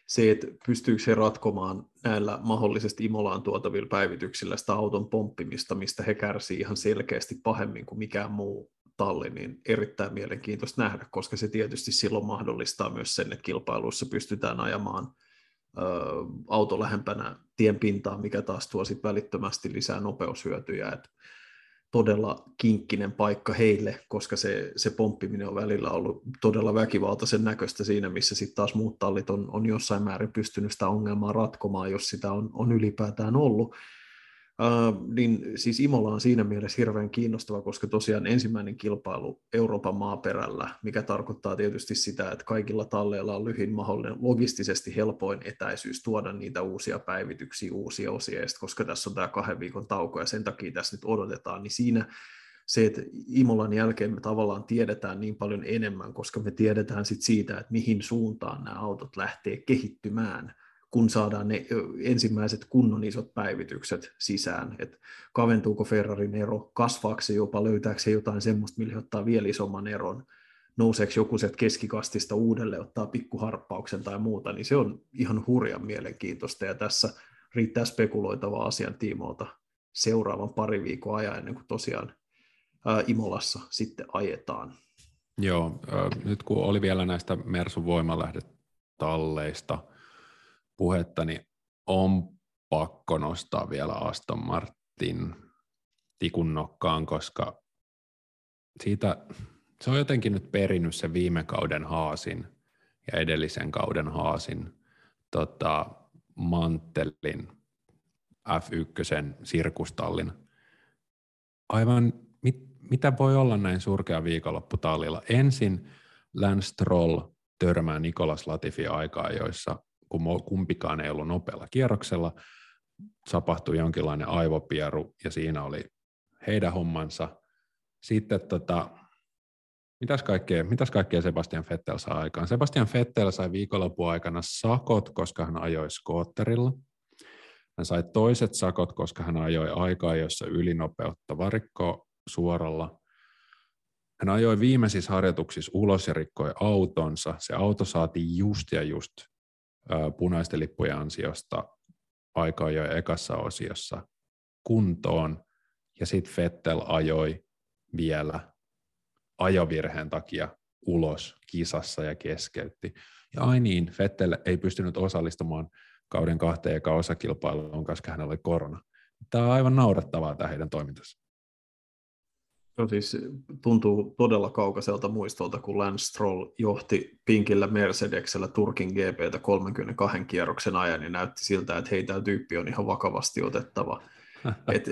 se, että pystyykö he ratkomaan näillä mahdollisesti Imolaan tuotavilla päivityksillä sitä auton pomppimista, mistä he kärsii ihan selkeästi pahemmin kuin mikään muu talli, niin erittäin mielenkiintoista nähdä, koska se tietysti silloin mahdollistaa myös sen, että kilpailuissa pystytään ajamaan ö, auto lähempänä tien pintaa, mikä taas tuo sit välittömästi lisää nopeushyötyjä. Et todella kinkkinen paikka heille, koska se, se pomppiminen on välillä ollut todella väkivaltaisen näköistä siinä, missä sitten taas muut tallit on, on jossain määrin pystynyt sitä ongelmaa ratkomaan, jos sitä on, on ylipäätään ollut. Uh, niin siis Imola on siinä mielessä hirveän kiinnostava, koska tosiaan ensimmäinen kilpailu Euroopan maaperällä, mikä tarkoittaa tietysti sitä, että kaikilla talleilla on lyhin mahdollinen, logistisesti helpoin etäisyys tuoda niitä uusia päivityksiä, uusia osia, koska tässä on tämä kahden viikon tauko ja sen takia tässä nyt odotetaan, niin siinä se, että Imolan jälkeen me tavallaan tiedetään niin paljon enemmän, koska me tiedetään sit siitä, että mihin suuntaan nämä autot lähtee kehittymään – kun saadaan ne ensimmäiset kunnon isot päivitykset sisään, että kaventuuko Ferrarin ero, kasvaako se jopa, löytääkö se jotain semmoista, millä ottaa vielä isomman eron, nouseeko joku sieltä keskikastista uudelleen, ottaa pikkuharppauksen tai muuta, niin se on ihan hurjan mielenkiintoista, ja tässä riittää spekuloitavaa asian tiimoilta seuraavan pari viikon ajan ennen kuin tosiaan ää, Imolassa sitten ajetaan. Joo, äh, nyt kun oli vielä näistä Mersun voimalähdetalleista, puhetta, niin on pakko nostaa vielä Aston Martin tikun nokkaan, koska siitä, se on jotenkin nyt perinnyt se viime kauden haasin ja edellisen kauden haasin tota, manttelin F1 sirkustallin. Aivan mit, mitä voi olla näin surkea viikonloppu tallilla? Ensin Lance Stroll törmää Nikolas Latifi aikaa, joissa kun kumpikaan ei ollut nopealla kierroksella, tapahtui jonkinlainen aivopieru ja siinä oli heidän hommansa. Sitten tota, mitäs kaikkea, mitäs kaikkea Sebastian Vettel saa aikaan? Sebastian Vettel sai viikonlopun aikana sakot, koska hän ajoi skootterilla. Hän sai toiset sakot, koska hän ajoi aikaa, jossa ylinopeutta varikko suoralla. Hän ajoi viimeisissä harjoituksissa ulos ja rikkoi autonsa. Se auto saatiin just ja just punaisten lippujen ansiosta aikaa jo ekassa osiossa kuntoon, ja sitten Fettel ajoi vielä ajovirheen takia ulos kisassa ja keskeytti. Ja ai niin, Fettel ei pystynyt osallistumaan kauden kahteen ja osakilpailuun, koska hänellä oli korona. Tämä on aivan naurettavaa tämä heidän toimintansa. No siis tuntuu todella kaukaiselta muistolta, kun Lance Stroll johti pinkillä Mercedeksellä Turkin GPtä 32 kierroksen ajan ja näytti siltä, että hei, tämä tyyppi on ihan vakavasti otettava. Et,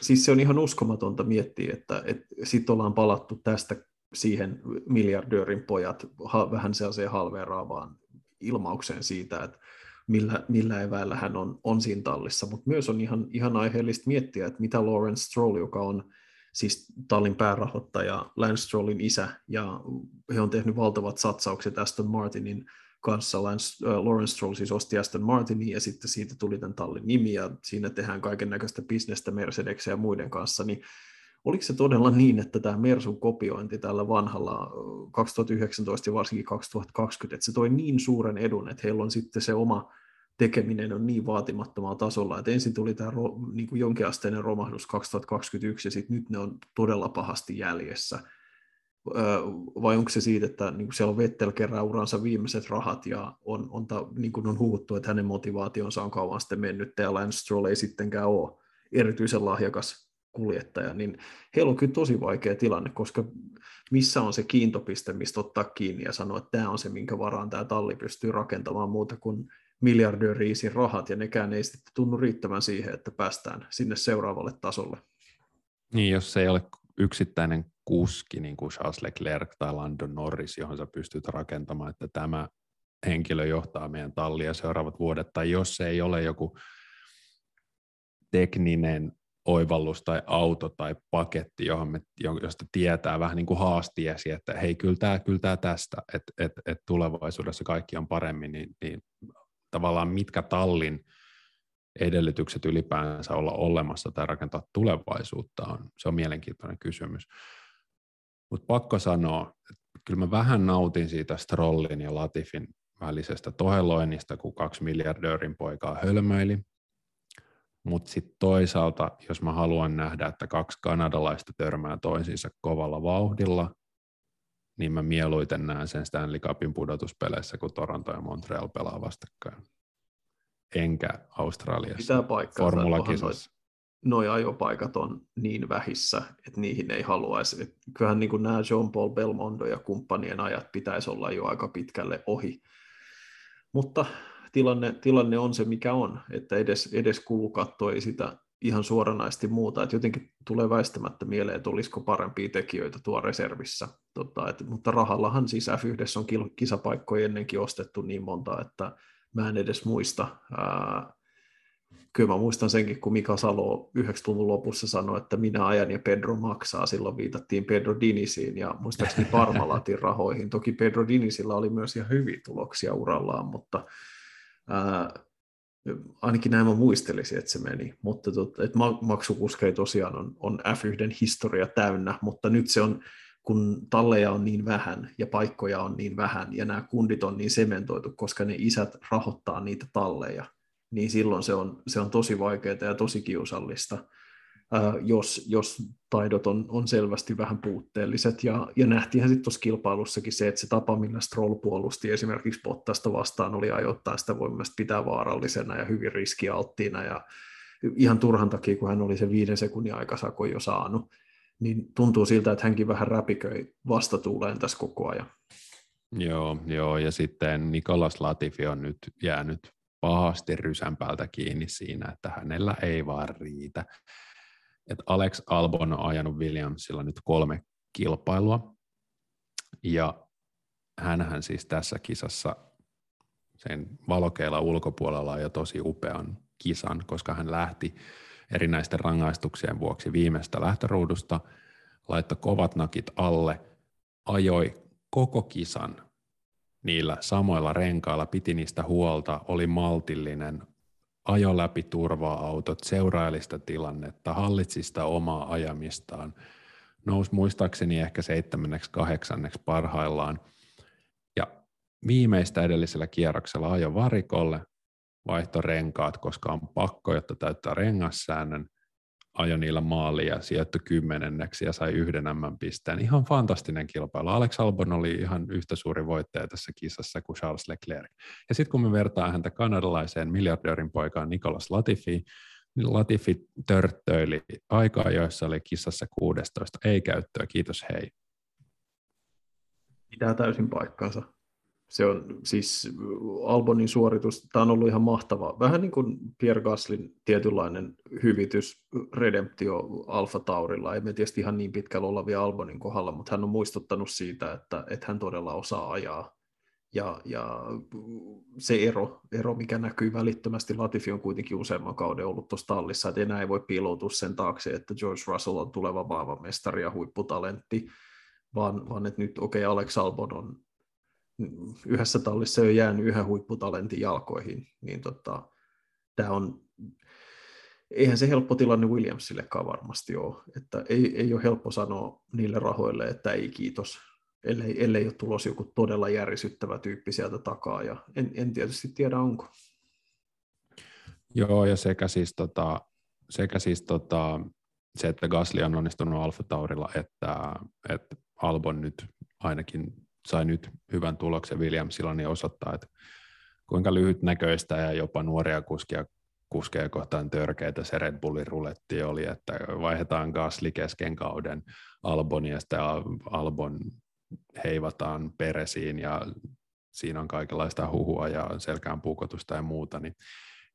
siis se on ihan uskomatonta miettiä, että et sitten ollaan palattu tästä siihen miljardöörin pojat vähän sellaiseen halveeraavaan ilmaukseen siitä, että millä, millä eväillä hän on, on siinä tallissa, mutta myös on ihan, ihan aiheellista miettiä, että mitä Lawrence Stroll, joka on siis tallin päärahoittaja, Lance Strollin isä, ja he on tehnyt valtavat satsaukset Aston Martinin kanssa. Lance, äh, Lawrence Stroll siis osti Aston Martinin, ja sitten siitä tuli tämän tallin nimi, ja siinä tehdään kaiken näköistä bisnestä Mercedes ja muiden kanssa, niin oliko se todella niin, että tämä Mersun kopiointi tällä vanhalla 2019 ja varsinkin 2020, että se toi niin suuren edun, että heillä on sitten se oma tekeminen on niin vaatimattomalla tasolla, että ensin tuli tämä niin kuin jonkinasteinen romahdus 2021 ja sitten nyt ne on todella pahasti jäljessä. Vai onko se siitä, että niin kuin siellä on Vettel kerran uransa viimeiset rahat ja on, on, ta, niin kuin on huuttu, että hänen motivaationsa on kauan sitten mennyt ja Lance Stroll ei sittenkään ole erityisen lahjakas kuljettaja, niin heillä on kyllä tosi vaikea tilanne, koska missä on se kiintopiste, mistä ottaa kiinni ja sanoa, että tämä on se, minkä varaan tämä talli pystyy rakentamaan muuta kuin miljardööriisin rahat, ja nekään ei sitten tunnu riittävän siihen, että päästään sinne seuraavalle tasolle. Niin, jos se ei ole yksittäinen kuski, niin kuin Charles Leclerc tai Lando Norris, johon sä pystyt rakentamaan, että tämä henkilö johtaa meidän tallia seuraavat vuodet, tai jos se ei ole joku tekninen oivallus tai auto tai paketti, johon me, josta tietää vähän niin kuin haastiesi, että hei, kyllä tämä, kyllä tämä tästä, että et, et tulevaisuudessa kaikki on paremmin, niin, niin tavallaan mitkä tallin edellytykset ylipäänsä olla olemassa tai rakentaa tulevaisuutta on, se on mielenkiintoinen kysymys. Mutta pakko sanoa, että kyllä mä vähän nautin siitä Strollin ja Latifin välisestä toheloinnista, kun kaksi miljardöörin poikaa hölmöili. Mutta sitten toisaalta, jos mä haluan nähdä, että kaksi kanadalaista törmää toisiinsa kovalla vauhdilla, niin mä mieluiten näen sen Stanley Cupin pudotuspeleissä, kun Toronto ja Montreal pelaa vastakkain. Enkä Australiassa. Formula-kisassa. Noi ajopaikat on niin vähissä, että niihin ei haluaisi. Kyllähän niin nämä John Paul Belmondo ja kumppanien ajat pitäisi olla jo aika pitkälle ohi. Mutta tilanne, tilanne on se, mikä on, että edes, edes kulukatto ei sitä ihan suoranaisesti muuta, että jotenkin tulee väistämättä mieleen, että olisiko parempia tekijöitä tuo reservissä, tota, et, mutta rahallahan siis F1 on kisapaikkoja ennenkin ostettu niin monta, että mä en edes muista, ää, kyllä mä muistan senkin, kun Mika Salo 90-luvun lopussa sanoi, että minä ajan ja Pedro maksaa, silloin viitattiin Pedro Dinisiin ja muistaakseni Parmalatin rahoihin, toki Pedro Dinisillä oli myös ihan hyviä tuloksia urallaan, mutta ää, ainakin näin mä muistelisin, että se meni, mutta tot, maksukuskei tosiaan on, on F1 historia täynnä, mutta nyt se on, kun talleja on niin vähän ja paikkoja on niin vähän ja nämä kundit on niin sementoitu, koska ne isät rahoittaa niitä talleja, niin silloin se on, se on tosi vaikeaa ja tosi kiusallista jos, jos taidot on, on selvästi vähän puutteelliset. Ja, ja nähtiinhän sitten tuossa kilpailussakin se, että se tapa, millä Stroll puolusti esimerkiksi Bottasta vastaan, oli ajoittaa sitä voimasta pitää vaarallisena ja hyvin riskialttiina. Ja ihan turhan takia, kun hän oli se viiden sekunnin aikasakon jo saanut, niin tuntuu siltä, että hänkin vähän räpiköi vastatuuleen tässä koko ajan. Joo, joo, ja sitten Nikolas Latifi on nyt jäänyt pahasti rysän kiinni siinä, että hänellä ei vaan riitä että Alex Albon on ajanut Williamsilla nyt kolme kilpailua, ja hän siis tässä kisassa sen valokeilla ulkopuolella on jo tosi upean kisan, koska hän lähti erinäisten rangaistuksien vuoksi viimeistä lähtöruudusta, laittoi kovat nakit alle, ajoi koko kisan niillä samoilla renkailla, piti niistä huolta, oli maltillinen, ajo läpi turva-autot, seuraili tilannetta, hallitsi sitä omaa ajamistaan, nousi muistaakseni ehkä seitsemänneksi, kahdeksanneksi parhaillaan. Ja viimeistä edellisellä kierroksella ajo varikolle, vaihto renkaat, koska on pakko, jotta täyttää rengassäännön, ajoi niillä maaliin ja sijoittui kymmenenneksi ja sai yhden M-pisteen. Ihan fantastinen kilpailu. Alex Albon oli ihan yhtä suuri voittaja tässä kisassa kuin Charles Leclerc. Ja sitten kun me vertaan häntä kanadalaiseen miljardöörin poikaan Nicolas Latifi, niin Latifi törttöili aikaa, joissa oli kisassa 16. Ei käyttöä, kiitos hei. Pitää täysin paikkansa se on siis Albonin suoritus, tämä on ollut ihan mahtava. Vähän niin kuin Pierre Gaslin tietynlainen hyvitys Redemptio Alfa Taurilla. Ei me tietysti ihan niin pitkällä olla vielä Albonin kohdalla, mutta hän on muistuttanut siitä, että, että hän todella osaa ajaa. Ja, ja se ero, ero, mikä näkyy välittömästi, Latifi on kuitenkin useamman kauden ollut tuossa tallissa, että enää ei voi piiloutua sen taakse, että George Russell on tuleva maailmanmestari ja huipputalentti, vaan, vaan että nyt okei, okay, Alex Albon on yhdessä tallissa jo jäänyt yhden huipputalentin jalkoihin, niin tota, tämä on, eihän se helppo tilanne Williamsillekaan varmasti ole. Että ei, ei ole helppo sanoa niille rahoille, että ei kiitos, ellei, ellei ole tulos joku todella järisyttävä tyyppi sieltä takaa, ja en, en tietysti tiedä onko. Joo, ja sekä siis, tota, sekä siis tota, se, että Gasly on onnistunut Alfa Taurilla, että, että Albon nyt ainakin sai nyt hyvän tuloksen Williamsilla, niin osoittaa, että kuinka lyhytnäköistä ja jopa nuoria kuskia kuskeja kohtaan törkeitä se Red Bullin ruletti oli, että vaihdetaan Gasly kesken kauden Alboniasta ja Albon heivataan peresiin ja siinä on kaikenlaista huhua ja selkään puukotusta ja muuta, niin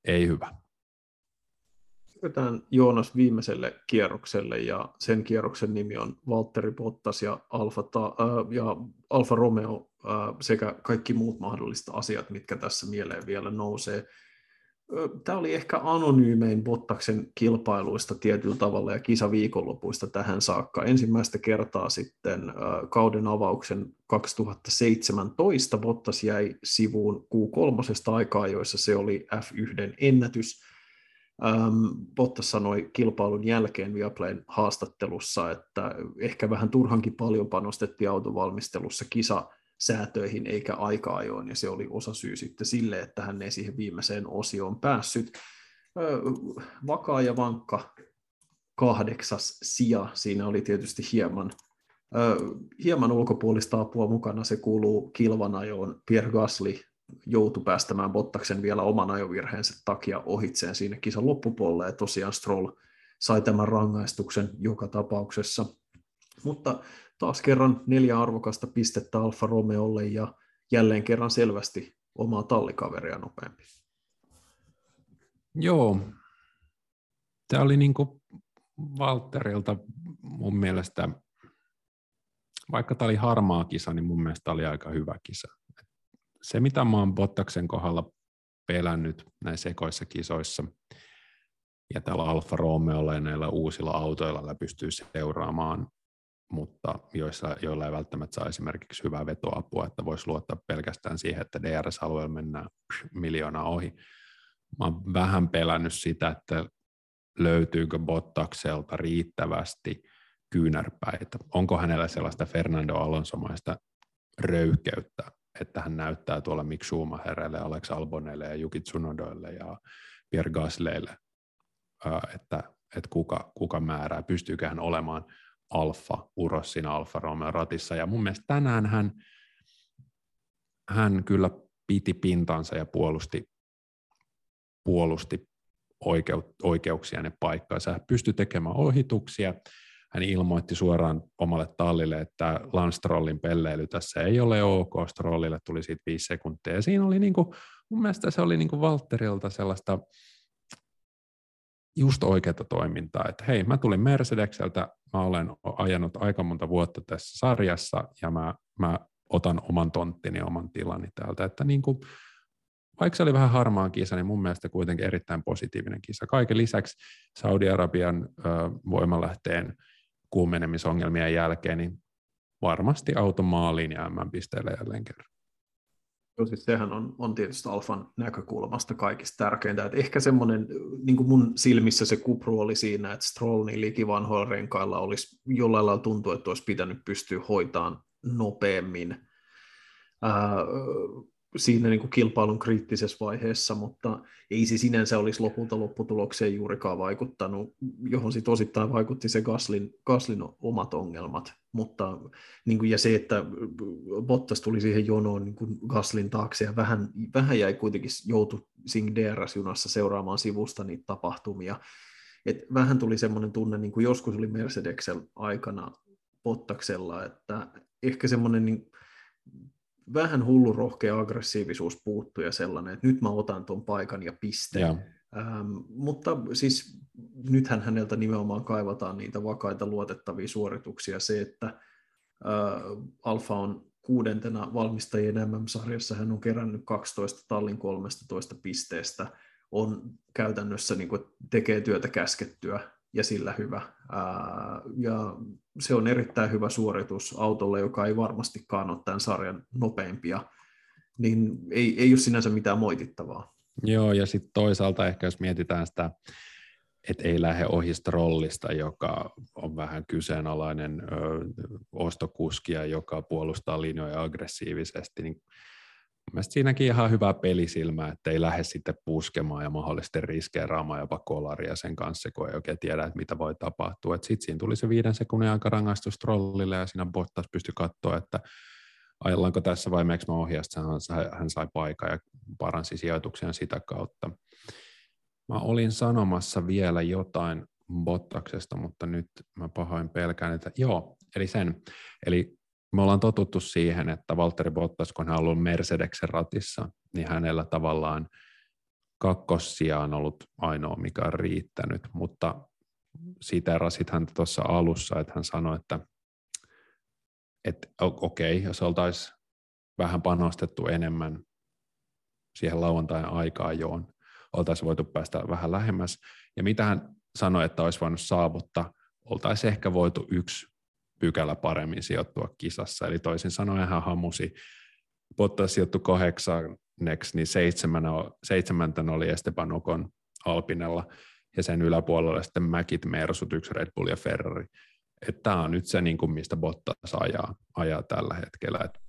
ei hyvä. Siirrytään Joonas viimeiselle kierrokselle ja sen kierroksen nimi on Valtteri Bottas ja Alfa, ta, äh, ja Alfa Romeo äh, sekä kaikki muut mahdolliset asiat, mitkä tässä mieleen vielä nousee. Tämä oli ehkä anonyymein Bottaksen kilpailuista tietyllä tavalla ja kisaviikonlopuista tähän saakka. Ensimmäistä kertaa sitten kauden avauksen 2017 Bottas jäi sivuun Q3 aikaa, joissa se oli F1 ennätys. Bottas sanoi kilpailun jälkeen Viaplayn haastattelussa, että ehkä vähän turhankin paljon panostettiin autovalmistelussa kisa säätöihin eikä aika-ajoon, ja se oli osa syy sitten sille, että hän ei siihen viimeiseen osioon päässyt. Vakaa ja vankka kahdeksas sija, siinä oli tietysti hieman, hieman ulkopuolista apua mukana, se kuuluu kilvanajoon. Pierre Gasly joutui päästämään Bottaksen vielä oman ajovirheensä takia ohitseen siinä kisan loppupuolella, ja tosiaan Stroll sai tämän rangaistuksen joka tapauksessa. Mutta taas kerran neljä arvokasta pistettä Alfa Romeolle ja jälleen kerran selvästi omaa tallikaveria nopeampi. Joo, tämä oli niin kuin Valterilta mun mielestä, vaikka tämä oli harmaa kisa, niin mun mielestä oli aika hyvä kisa. Se, mitä mä oon Bottaksen kohdalla pelännyt näissä ekoissa kisoissa, ja tällä Alfa Romeolla ja näillä uusilla autoilla pystyy seuraamaan mutta joissa, joilla ei välttämättä saa esimerkiksi hyvää vetoapua, että voisi luottaa pelkästään siihen, että DRS-alueella mennään miljoonaa ohi. Mä oon vähän pelännyt sitä, että löytyykö Bottakselta riittävästi kyynärpäitä. Onko hänellä sellaista Fernando Alonsomaista röyhkeyttä, että hän näyttää tuolla Mick Schumacherille, Alex Alboneille ja Yuki Tsunodoille ja Pierre Gaslylle, että, että kuka, kuka määrää, pystyykö hän olemaan – alfa uros siinä Alfa Romeo ratissa. Ja mun mielestä tänään hän, hän kyllä piti pintansa ja puolusti, puolusti oikeut, oikeuksia ne paikkaansa. Hän pystyi tekemään ohituksia. Hän ilmoitti suoraan omalle tallille, että Landstrollin pelleily tässä ei ole ok. Strollille tuli siitä viisi sekuntia. Ja siinä oli niin kuin, mun mielestä se oli niin kuin sellaista just oikeaa toimintaa, että hei, mä tulin Mercedekseltä, mä olen ajanut aika monta vuotta tässä sarjassa ja mä, mä otan oman tonttini, oman tilani täältä, että niin kuin, vaikka se oli vähän harmaa kisa, niin mun mielestä kuitenkin erittäin positiivinen kisa. Kaiken lisäksi Saudi-Arabian ö, voimalähteen kuumenemisongelmien jälkeen, niin varmasti auto maaliin ja M-pisteelle jälleen kerran. Joo, siis sehän on, on tietysti Alfan näkökulmasta kaikista tärkeintä. Et ehkä semmoinen, niin kuin mun silmissä se kupru oli siinä, että Stroll niin likivanhoilla renkailla olisi jollain lailla tuntuu, että olisi pitänyt pystyä hoitamaan nopeammin. Ää, siinä niin kuin kilpailun kriittisessä vaiheessa, mutta ei se sinänsä olisi lopulta lopputulokseen juurikaan vaikuttanut, johon sitten osittain vaikutti se Gaslin, Gaslin omat ongelmat. Mutta, niin kuin, ja se, että Bottas tuli siihen jonoon niin kuin Gaslin taakse ja vähän, vähän jäi kuitenkin joutu siinä DRS-junassa seuraamaan sivusta niitä tapahtumia. Et vähän tuli semmoinen tunne, niin kuin joskus oli Mercedesel aikana Bottaksella, että ehkä semmoinen niin vähän hullu rohkea aggressiivisuus puuttuu ja sellainen, että nyt mä otan tuon paikan ja piste. Ja. Ähm, mutta siis nythän häneltä nimenomaan kaivataan niitä vakaita luotettavia suorituksia. Se, että äh, Alfa on kuudentena valmistajien MM-sarjassa, hän on kerännyt 12 tallin 13 pisteestä, on käytännössä niin kuin, tekee työtä käskettyä ja sillä hyvä. Ja se on erittäin hyvä suoritus autolle, joka ei varmastikaan ole tämän sarjan nopeimpia, niin ei, ei ole sinänsä mitään moitittavaa. Joo, ja sitten toisaalta ehkä jos mietitään sitä et ei lähde ohi Strollista, joka on vähän kyseenalainen ö, ostokuskia, joka puolustaa linjoja aggressiivisesti, niin Mielestäni siinäkin ihan hyvä pelisilmä, että ei lähde sitten puskemaan ja mahdollisesti riskeeraamaan jopa kolaria sen kanssa, kun ei oikein tiedä, että mitä voi tapahtua. Sitten siinä tuli se viiden sekunnin aika rangaistus trollille ja siinä Bottas pystyi katsoa, että ajellaanko tässä vai meneekö mä ohjasta, hän sai paikan ja paransi sijoituksia sitä kautta. Mä olin sanomassa vielä jotain Bottaksesta, mutta nyt mä pahoin pelkään, että joo, eli sen. Eli me ollaan totuttu siihen, että Valtteri Bottas, kun hän on ollut Mercedeksen ratissa, niin hänellä tavallaan kakkosia on ollut ainoa, mikä on riittänyt, mutta siitä erasit häntä tuossa alussa, että hän sanoi, että, että okei, okay, jos oltaisiin vähän panostettu enemmän siihen lauantain aikaan joon, oltaisiin voitu päästä vähän lähemmäs. Ja mitä hän sanoi, että olisi voinut saavuttaa, oltaisiin ehkä voitu yksi pykälä paremmin sijoittua kisassa. Eli toisin sanoen hän hamusi, Bottas sijoittui kahdeksanneksi, niin seitsemänä, seitsemänten oli Esteban Ocon Alpinella, ja sen yläpuolella sitten Mäkit, Mersut, yksi Red Bull ja Ferrari. Tämä on nyt se, niin kuin mistä Bottas ajaa, ajaa tällä hetkellä. Et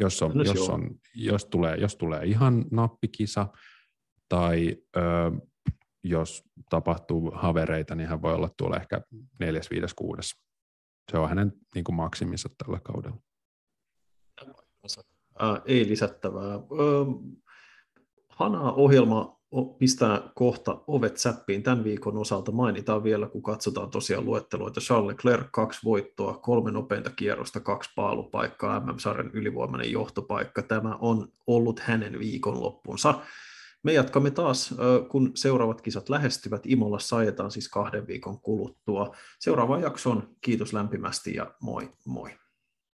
jos, on, jos, on, jos, tulee, jos tulee ihan nappikisa, tai ö, jos tapahtuu havereita, niin hän voi olla tuolla ehkä neljäs, viides, kuudes se on hänen niin kuin maksimissa tällä kaudella. Äh, ei lisättävää. Äh, Hanaa ohjelma pistää kohta ovet säppiin tämän viikon osalta. Mainitaan vielä, kun katsotaan tosiaan luetteloita. Charles Leclerc, kaksi voittoa, kolme nopeinta kierrosta, kaksi paalupaikkaa, MM-sarjan ylivoimainen johtopaikka. Tämä on ollut hänen viikonloppunsa. Me jatkamme taas, kun seuraavat kisat lähestyvät. Imolassa ajetaan siis kahden viikon kuluttua. Seuraavaan jaksoon kiitos lämpimästi ja moi moi.